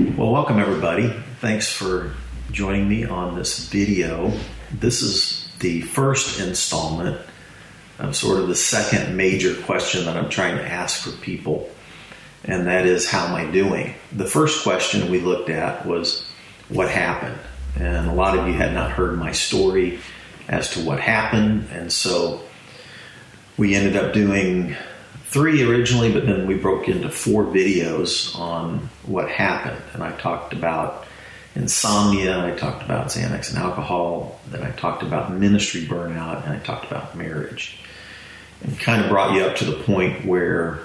Well, welcome everybody. Thanks for joining me on this video. This is the first installment of sort of the second major question that I'm trying to ask for people, and that is, How am I doing? The first question we looked at was, What happened? And a lot of you had not heard my story as to what happened, and so we ended up doing three originally, but then we broke into four videos on what happened. And I talked about insomnia, I talked about Xanax and alcohol, then I talked about ministry burnout, and I talked about marriage. And kind of brought you up to the point where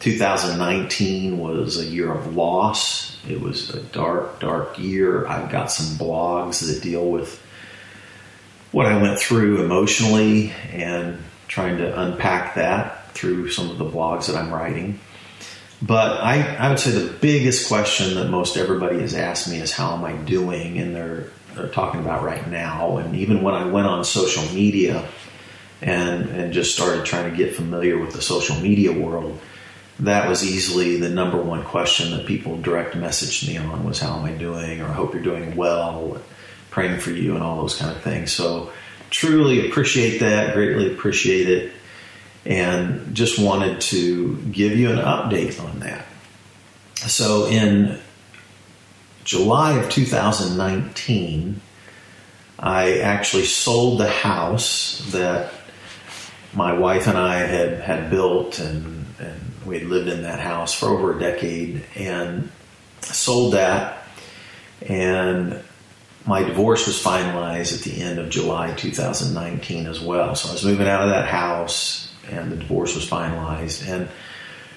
2019 was a year of loss. It was a dark, dark year. I've got some blogs that deal with what I went through emotionally and trying to unpack that through some of the blogs that I'm writing. But I, I would say the biggest question that most everybody has asked me is how am I doing? And they're, they're talking about right now. And even when I went on social media and, and just started trying to get familiar with the social media world, that was easily the number one question that people direct messaged me on was how am I doing or I hope you're doing well, praying for you and all those kind of things. So truly appreciate that, greatly appreciate it and just wanted to give you an update on that. So, in July of 2019, I actually sold the house that my wife and I had, had built, and, and we had lived in that house for over a decade, and sold that. And my divorce was finalized at the end of July 2019 as well. So I was moving out of that house and the divorce was finalized. And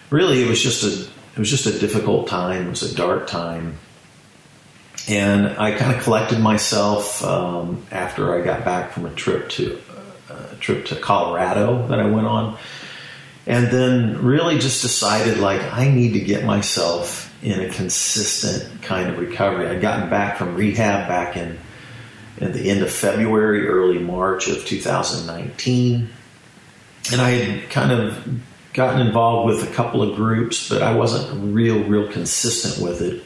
really, it was just a it was just a difficult time. It was a dark time, and I kind of collected myself um, after I got back from a trip to uh, a trip to Colorado that I went on, and then really just decided like I need to get myself in a consistent kind of recovery. I'd gotten back from rehab back in at the end of February, early March of 2019 and I had kind of gotten involved with a couple of groups, but I wasn't real, real consistent with it.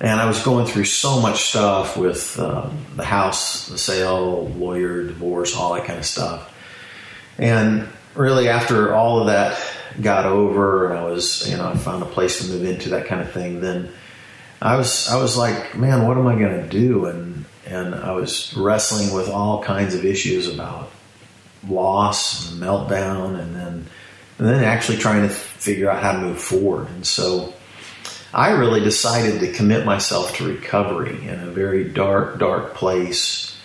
And I was going through so much stuff with um, the house, the sale, lawyer, divorce, all that kind of stuff. And really, after all of that got over, and I was, you know, I found a place to move into that kind of thing, then I was, I was like, man, what am I going to do? And and I was wrestling with all kinds of issues about loss and meltdown and then and then actually trying to figure out how to move forward. And so I really decided to commit myself to recovery in a very dark dark place.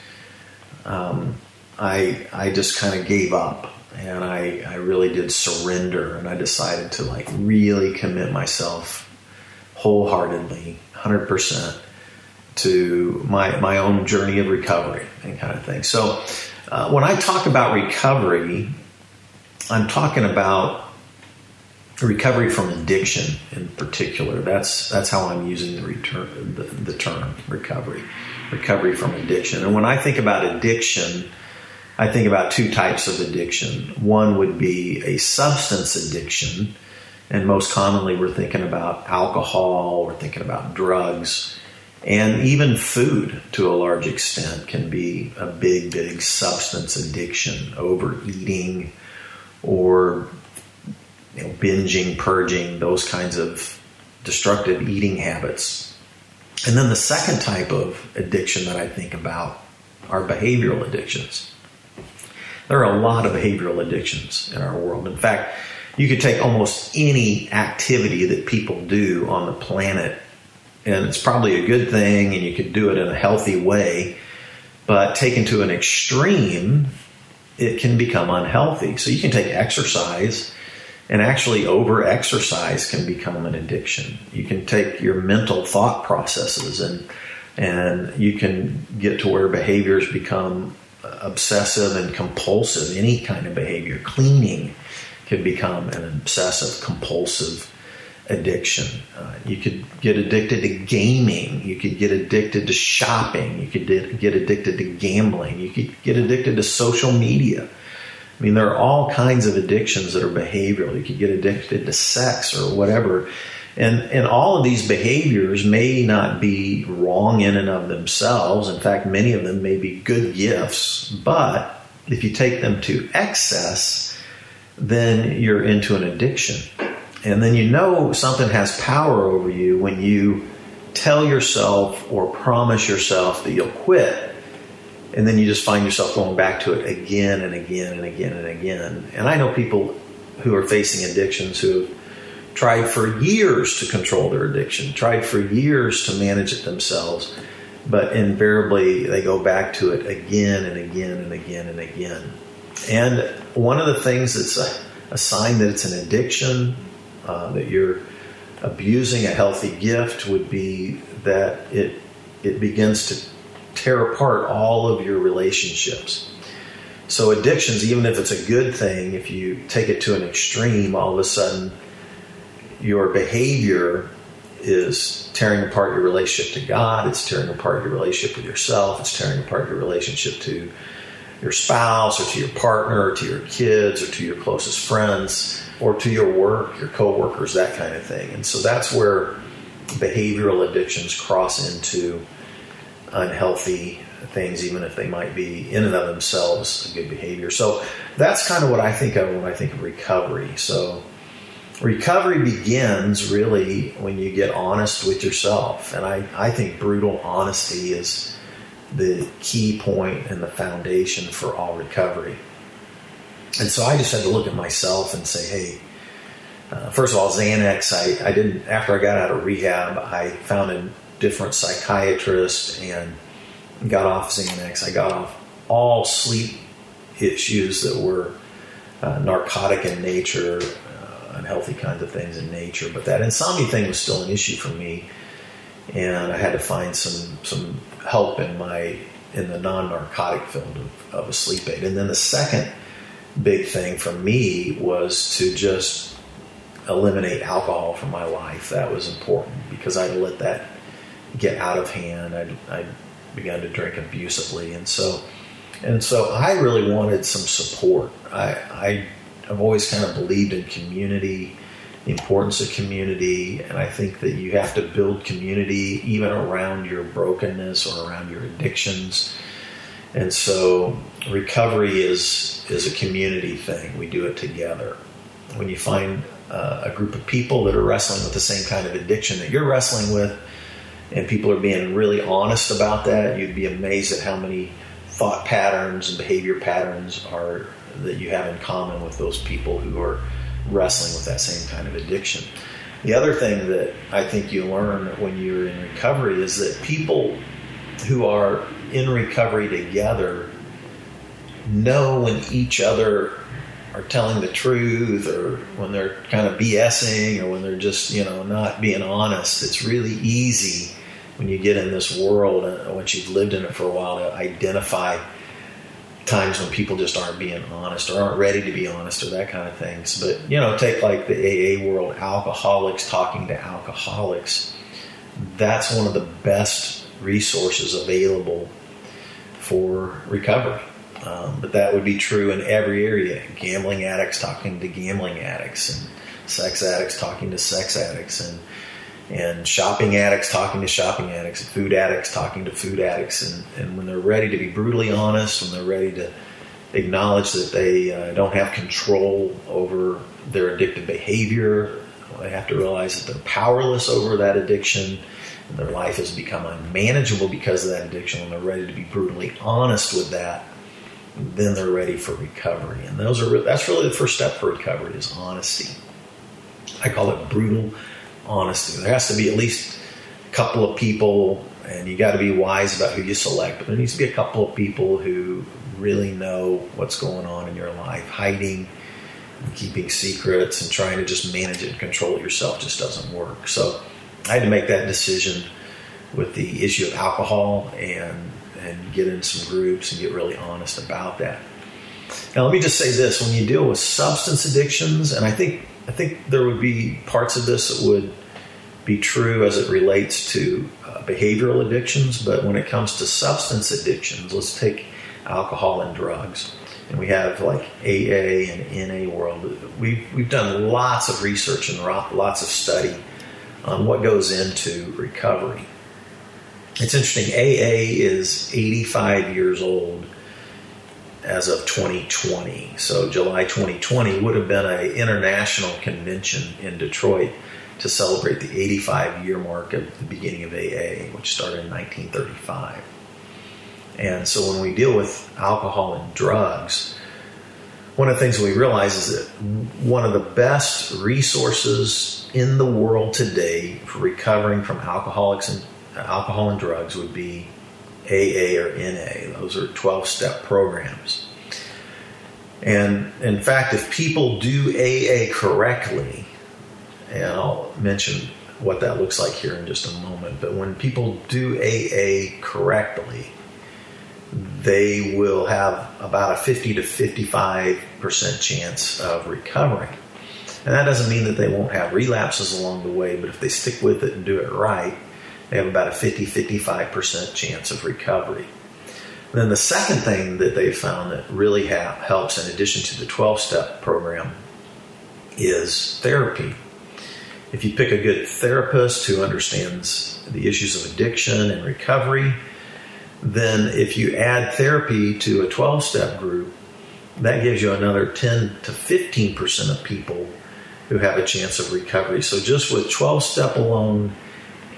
Um, I I just kind of gave up and I, I really did surrender and I decided to like really commit myself wholeheartedly 100% to my my own journey of recovery and kind of thing. So uh, when I talk about recovery, I'm talking about recovery from addiction in particular. That's that's how I'm using the, return, the, the term recovery, recovery from addiction. And when I think about addiction, I think about two types of addiction. One would be a substance addiction, and most commonly we're thinking about alcohol, we're thinking about drugs. And even food, to a large extent, can be a big, big substance addiction, overeating or you know, binging, purging, those kinds of destructive eating habits. And then the second type of addiction that I think about are behavioral addictions. There are a lot of behavioral addictions in our world. In fact, you could take almost any activity that people do on the planet and it's probably a good thing and you can do it in a healthy way. But taken to an extreme it can become unhealthy. So you can take exercise and actually over exercise can become an addiction. You can take your mental thought processes and and you can get to where behaviors become obsessive and compulsive. Any kind of behavior cleaning can become an obsessive compulsive addiction. Uh, you could get addicted to gaming. You could get addicted to shopping. You could get addicted to gambling. You could get addicted to social media. I mean, there are all kinds of addictions that are behavioral. You could get addicted to sex or whatever. And, and all of these behaviors may not be wrong in and of themselves. In fact, many of them may be good gifts, but if you take them to excess, then you're into an addiction. And then you know something has power over you when you tell yourself or promise yourself that you'll quit. And then you just find yourself going back to it again and again and again and again. And I know people who are facing addictions who have tried for years to control their addiction, tried for years to manage it themselves, but invariably they go back to it again and again and again and again. And one of the things that's a, a sign that it's an addiction, uh, that you're abusing a healthy gift, would be that it it begins to tear apart all of your relationships. So addictions, even if it's a good thing, if you take it to an extreme, all of a sudden your behavior is tearing apart your relationship to God, it's tearing apart your relationship with yourself, it's tearing apart your relationship to your spouse or to your partner or to your kids or to your closest friends or to your work, your coworkers, that kind of thing. And so that's where behavioral addictions cross into unhealthy things, even if they might be in and of themselves a good behavior. So that's kind of what I think of when I think of recovery. So recovery begins really when you get honest with yourself. And I, I think brutal honesty is the key point and the foundation for all recovery. And so I just had to look at myself and say, hey, uh, first of all, Xanax, I, I didn't, after I got out of rehab, I found a different psychiatrist and got off Xanax. I got off all sleep issues that were uh, narcotic in nature, unhealthy kinds of things in nature. But that insomnia thing was still an issue for me, and I had to find some some help in my in the non narcotic field of, of a sleep aid. And then the second big thing for me was to just eliminate alcohol from my life. That was important because I'd let that get out of hand. I'd, I'd begun to drink abusively, and so and so I really wanted some support. I, I I've always kind of believed in community, the importance of community, and I think that you have to build community even around your brokenness or around your addictions. And so recovery is is a community thing. We do it together. When you find uh, a group of people that are wrestling with the same kind of addiction that you're wrestling with, and people are being really honest about that, you'd be amazed at how many thought patterns and behavior patterns are that you have in common with those people who are wrestling with that same kind of addiction. The other thing that I think you learn when you're in recovery is that people who are in recovery together know when each other are telling the truth or when they're kind of BSing or when they're just, you know, not being honest. It's really easy when you get in this world, uh, once you've lived in it for a while, to identify times when people just aren't being honest or aren't ready to be honest or that kind of things. But, you know, take like the AA world, alcoholics talking to alcoholics. That's one of the best resources available for recovery. Um, but that would be true in every area. Gambling addicts talking to gambling addicts, and sex addicts talking to sex addicts, and and shopping addicts talking to shopping addicts, and food addicts talking to food addicts, and, and when they're ready to be brutally honest, when they're ready to acknowledge that they uh, don't have control over their addictive behavior, they have to realize that they're powerless over that addiction, and their life has become unmanageable because of that addiction. and they're ready to be brutally honest with that, then they're ready for recovery, and those are that's really the first step for recovery is honesty. I call it brutal honesty. There has to be at least a couple of people, and you got to be wise about who you select. But there needs to be a couple of people who really know what's going on in your life. Hiding, keeping secrets, and trying to just manage it and control it yourself just doesn't work. So I had to make that decision with the issue of alcohol and and get in some groups and get really honest about that. Now, let me just say this: when you deal with substance addictions, and I think I think there would be parts of this that would be true as it relates to uh, behavioral addictions, but when it comes to substance addictions, let's take alcohol and drugs. And we have like AA and NA world. We've, we've done lots of research and lots of study on what goes into recovery. It's interesting, AA is 85 years old as of 2020. So July 2020 would have been an international convention in Detroit to celebrate the 85 year mark of the beginning of AA, which started in 1935. And so when we deal with alcohol and drugs, one of the things we realize is that one of the best resources in the world today for recovering from alcoholics and uh, alcohol and drugs would be AA or NA. Those are 12 step programs. And in fact, if people do AA correctly, and I'll mention what that looks like here in just a moment, but when people do AA correctly, they will have about a 50 to 55% chance of recovering. And that doesn't mean that they won't have relapses along the way, but if they stick with it and do it right, they have about a 50 55% chance of recovery. And then the second thing that they found that really ha- helps, in addition to the 12 step program, is therapy. If you pick a good therapist who understands the issues of addiction and recovery, then if you add therapy to a 12 step group, that gives you another 10 to 15% of people who have a chance of recovery. So just with 12 step alone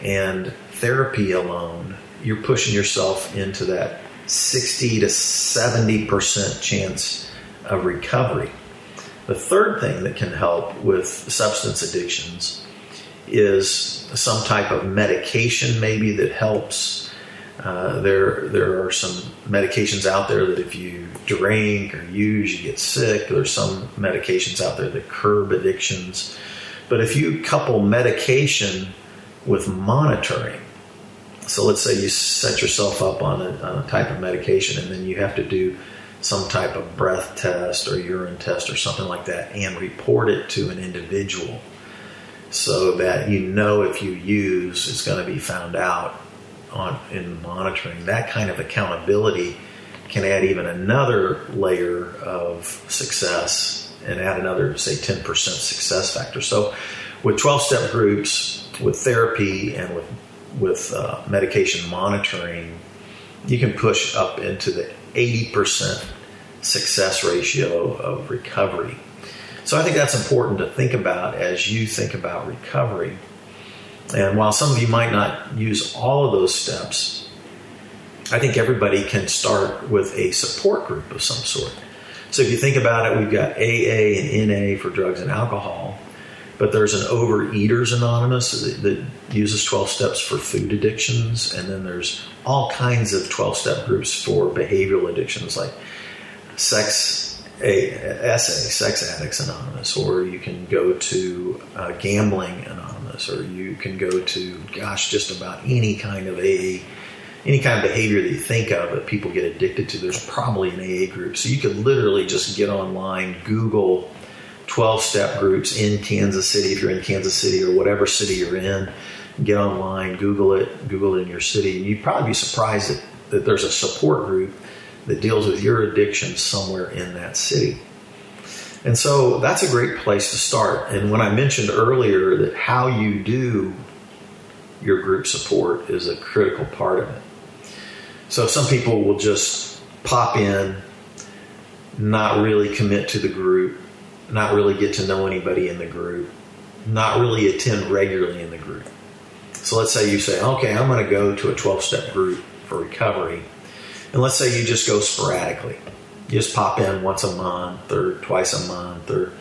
and therapy alone, you're pushing yourself into that 60 to 70% chance of recovery. The third thing that can help with substance addictions is some type of medication, maybe that helps. Uh, there, there are some medications out there that if you drink or use, you get sick. There's some medications out there that curb addictions. But if you couple medication with monitoring. So let's say you set yourself up on a, on a, type of medication and then you have to do some type of breath test or urine test or something like that and report it to an individual so that you know if you use it's going to be found out on in monitoring that kind of accountability can add even another layer of success and add another say 10% success factor so with 12 step groups with therapy and with with uh, medication monitoring, you can push up into the 80% success ratio of recovery. So I think that's important to think about as you think about recovery. And while some of you might not use all of those steps, I think everybody can start with a support group of some sort. So if you think about it, we've got AA and NA for drugs and alcohol but there's an Overeaters Anonymous that, that, uses 12 steps for food addictions, and then there's all kinds of 12 step groups for behavioral addictions like sex, a, SA, Sex Addicts Anonymous, or you can go to uh, Gambling Anonymous, or you can go to, gosh, just about any kind of AA. Any kind of behavior that you think of that people get addicted to, there's probably an AA group. So you could literally just get online, Google 12 step groups in Kansas City, if you're in Kansas City or whatever city you're in, get online, Google it, Google it in your city, and you'd probably be surprised that, that there's a support group that deals with your addiction somewhere in that city. And so that's a great place to start. And when I mentioned earlier that how you do your group support is a critical part of it. So some people will just pop in, not really commit to the group, not really get to know anybody in the group, not really attend regularly in the group. So let's say you say, okay, I'm going to go to a 12 step group for recovery. And let's say you just go sporadically. You just pop in once a month or twice a month or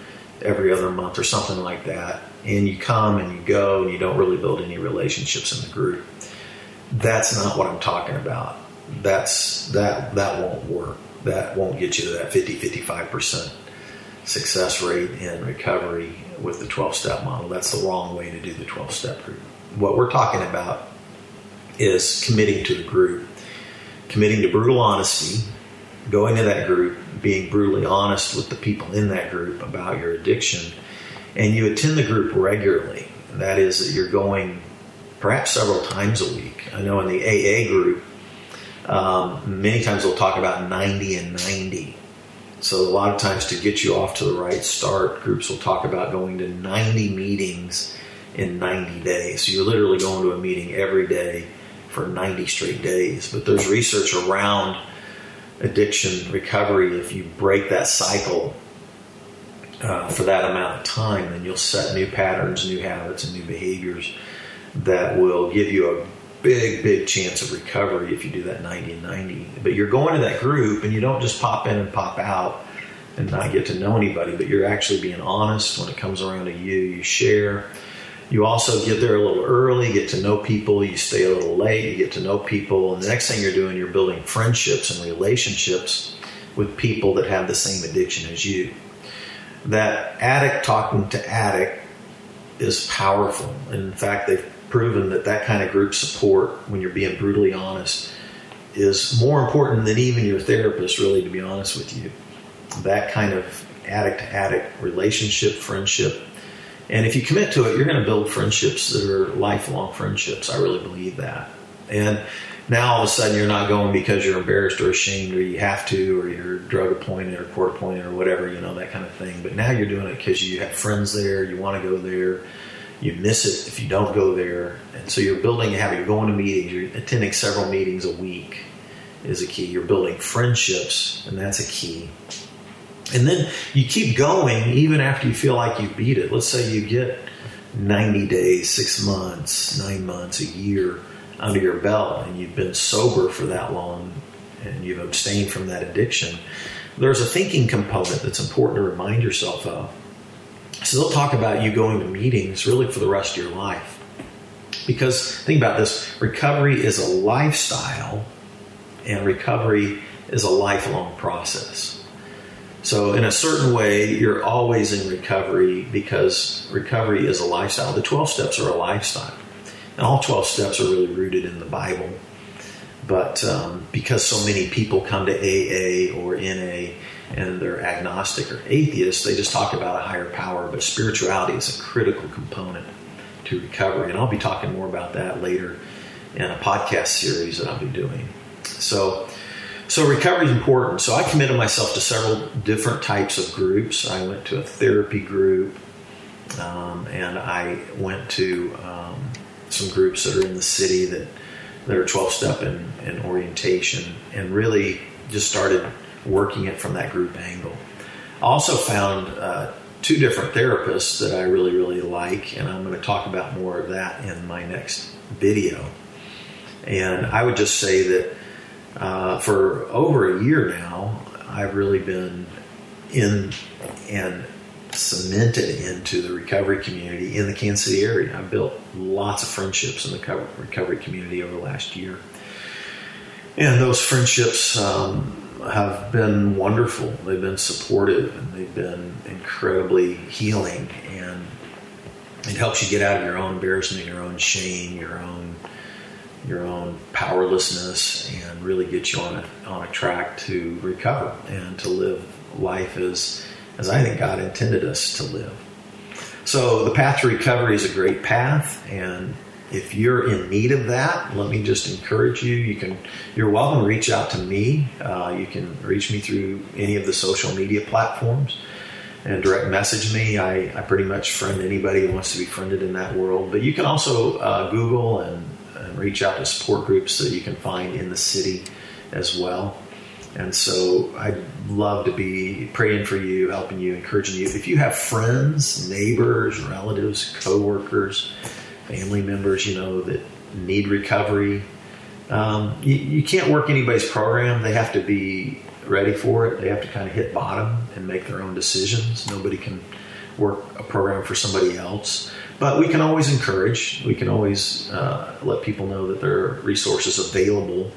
every other month or something like that. And you come and you go and you don't really build any relationships in the group. That's not what I'm talking about. That's that that won't work. That won't get you to that 50 55% success rate in recovery with the 12 step model. That's the wrong way to do the 12 step group. What we're talking about is committing to the group, committing to brutal honesty, going to that group, being brutally honest with the people in that group about your addiction, and you attend the group regularly. That is, that you're going perhaps several times a week. I know in the AA group, um, many times we'll talk about 90 and 90 so a lot of times to get you off to the right start, groups will talk about going to 90 meetings in 90 days. So you're literally going to a meeting every day for 90 straight days. But there's research around addiction recovery. If you break that cycle uh, for that amount of time, then you'll set new patterns, new habits, and new behaviors that will give you a big, big chance of recovery if you do that 90 and 90. But you're going to that group and you don't just pop in and pop out and not get to know anybody, but you're actually being honest when it comes around to you. You share. You also get there a little early, get to know people. You stay a little late, you get to know people. And the next thing you're doing, you're building friendships and relationships with people that have the same addiction as you. That addict talking to addict is powerful. In fact, they've proven that that kind of group support, when you're being brutally honest, is more important than even your therapist, really, to be honest with you. That kind of addict to addict relationship, friendship. And if you commit to it, you're going to build friendships that are lifelong friendships. I really believe that. And now all of a sudden you're not going because you're embarrassed or ashamed or you have to or you're drug appointed or court appointed or whatever, you know, that kind of thing. But now you're doing it because you have friends there, you want to go there you miss it if you don't go there. And so you're building a habit. You're going to meetings. You're attending several meetings a week is a key. You're building friendships, and that's a key. And then you keep going even after you feel like you beat it. Let's say you get 90 days, six months, nine months, a year under your belt, and you've been sober for that long, and you've abstained from that addiction. There's a thinking component that's important to remind yourself of so they'll talk about you going to meetings really for the rest of your life. Because think about this recovery is a lifestyle, and recovery is a lifelong process. So, in a certain way, you're always in recovery because recovery is a lifestyle. The 12 steps are a lifestyle. And all 12 steps are really rooted in the Bible. But um, because so many people come to AA or NA, and they're agnostic or atheist, they just talk about a higher power. But spirituality is a critical component to recovery. And I'll be talking more about that later in a podcast series that I'll be doing. So, so recovery is important. So I committed myself to several different types of groups. I went to a therapy group, um, and I went to um, some groups that are in the city that that are 12 step in orientation, and really just started working it from that group angle. I also found uh, two different therapists that I really, really like, and I'm going to talk about more of that in my next video. And I would just say that uh, for over a year now, I've really been in and cemented into the recovery community in the Kansas City area. I've built lots of friendships in the recovery community over the last year. And those friendships um, have been wonderful. They've been supportive and they've been incredibly healing. And it helps you get out of your own embarrassment, your own shame, your own your own powerlessness, and really get you on a on a track to recover and to live life as as I think God intended us to live. So the path to recovery is a great path, and if you're in need of that, let me just encourage you. You can, you're welcome to reach out to me. Uh, you can reach me through any of the social media platforms and direct message me. I, I pretty much friend anybody who wants to be friended in that world. But you can also uh, Google and, and reach out to support groups that you can find in the city as well. And so I'd love to be praying for you, helping you, encouraging you. If you have friends, neighbors, relatives, coworkers, family members, you know, that need recovery. Um, you, you, can't work anybody's program. They have to be ready for it. They have to kind of hit bottom and make their own decisions. Nobody can work a program for somebody else. But we can always encourage. We can always uh, let people know that there are resources available.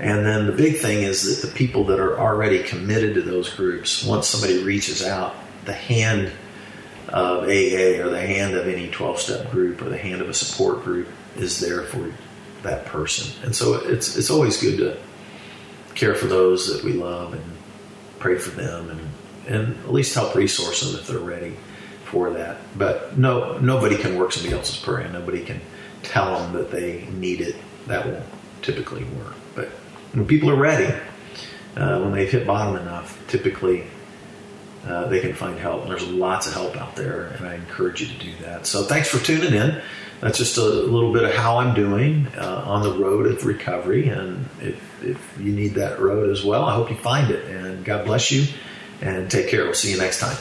And then the big thing is that the people that are already committed to those groups, once somebody reaches out, the hand of AA or the hand of any 12 step group or the hand of a support group is there for that person. And so it's, it's always good to care for those that we love and pray for them and, and at least help resource them if they're ready for that. But no, nobody can work somebody else's program. Nobody can tell them that they need it. That won't typically work. But when people are ready, uh, when they've hit bottom enough, typically uh, they can find help. And there's lots of help out there, and I encourage you to do that. So thanks for tuning in. That's just a little bit of how I'm doing uh, on the road of recovery. And if, if you need that road as well, I hope you find it. And God bless you, and take care. We'll see you next time.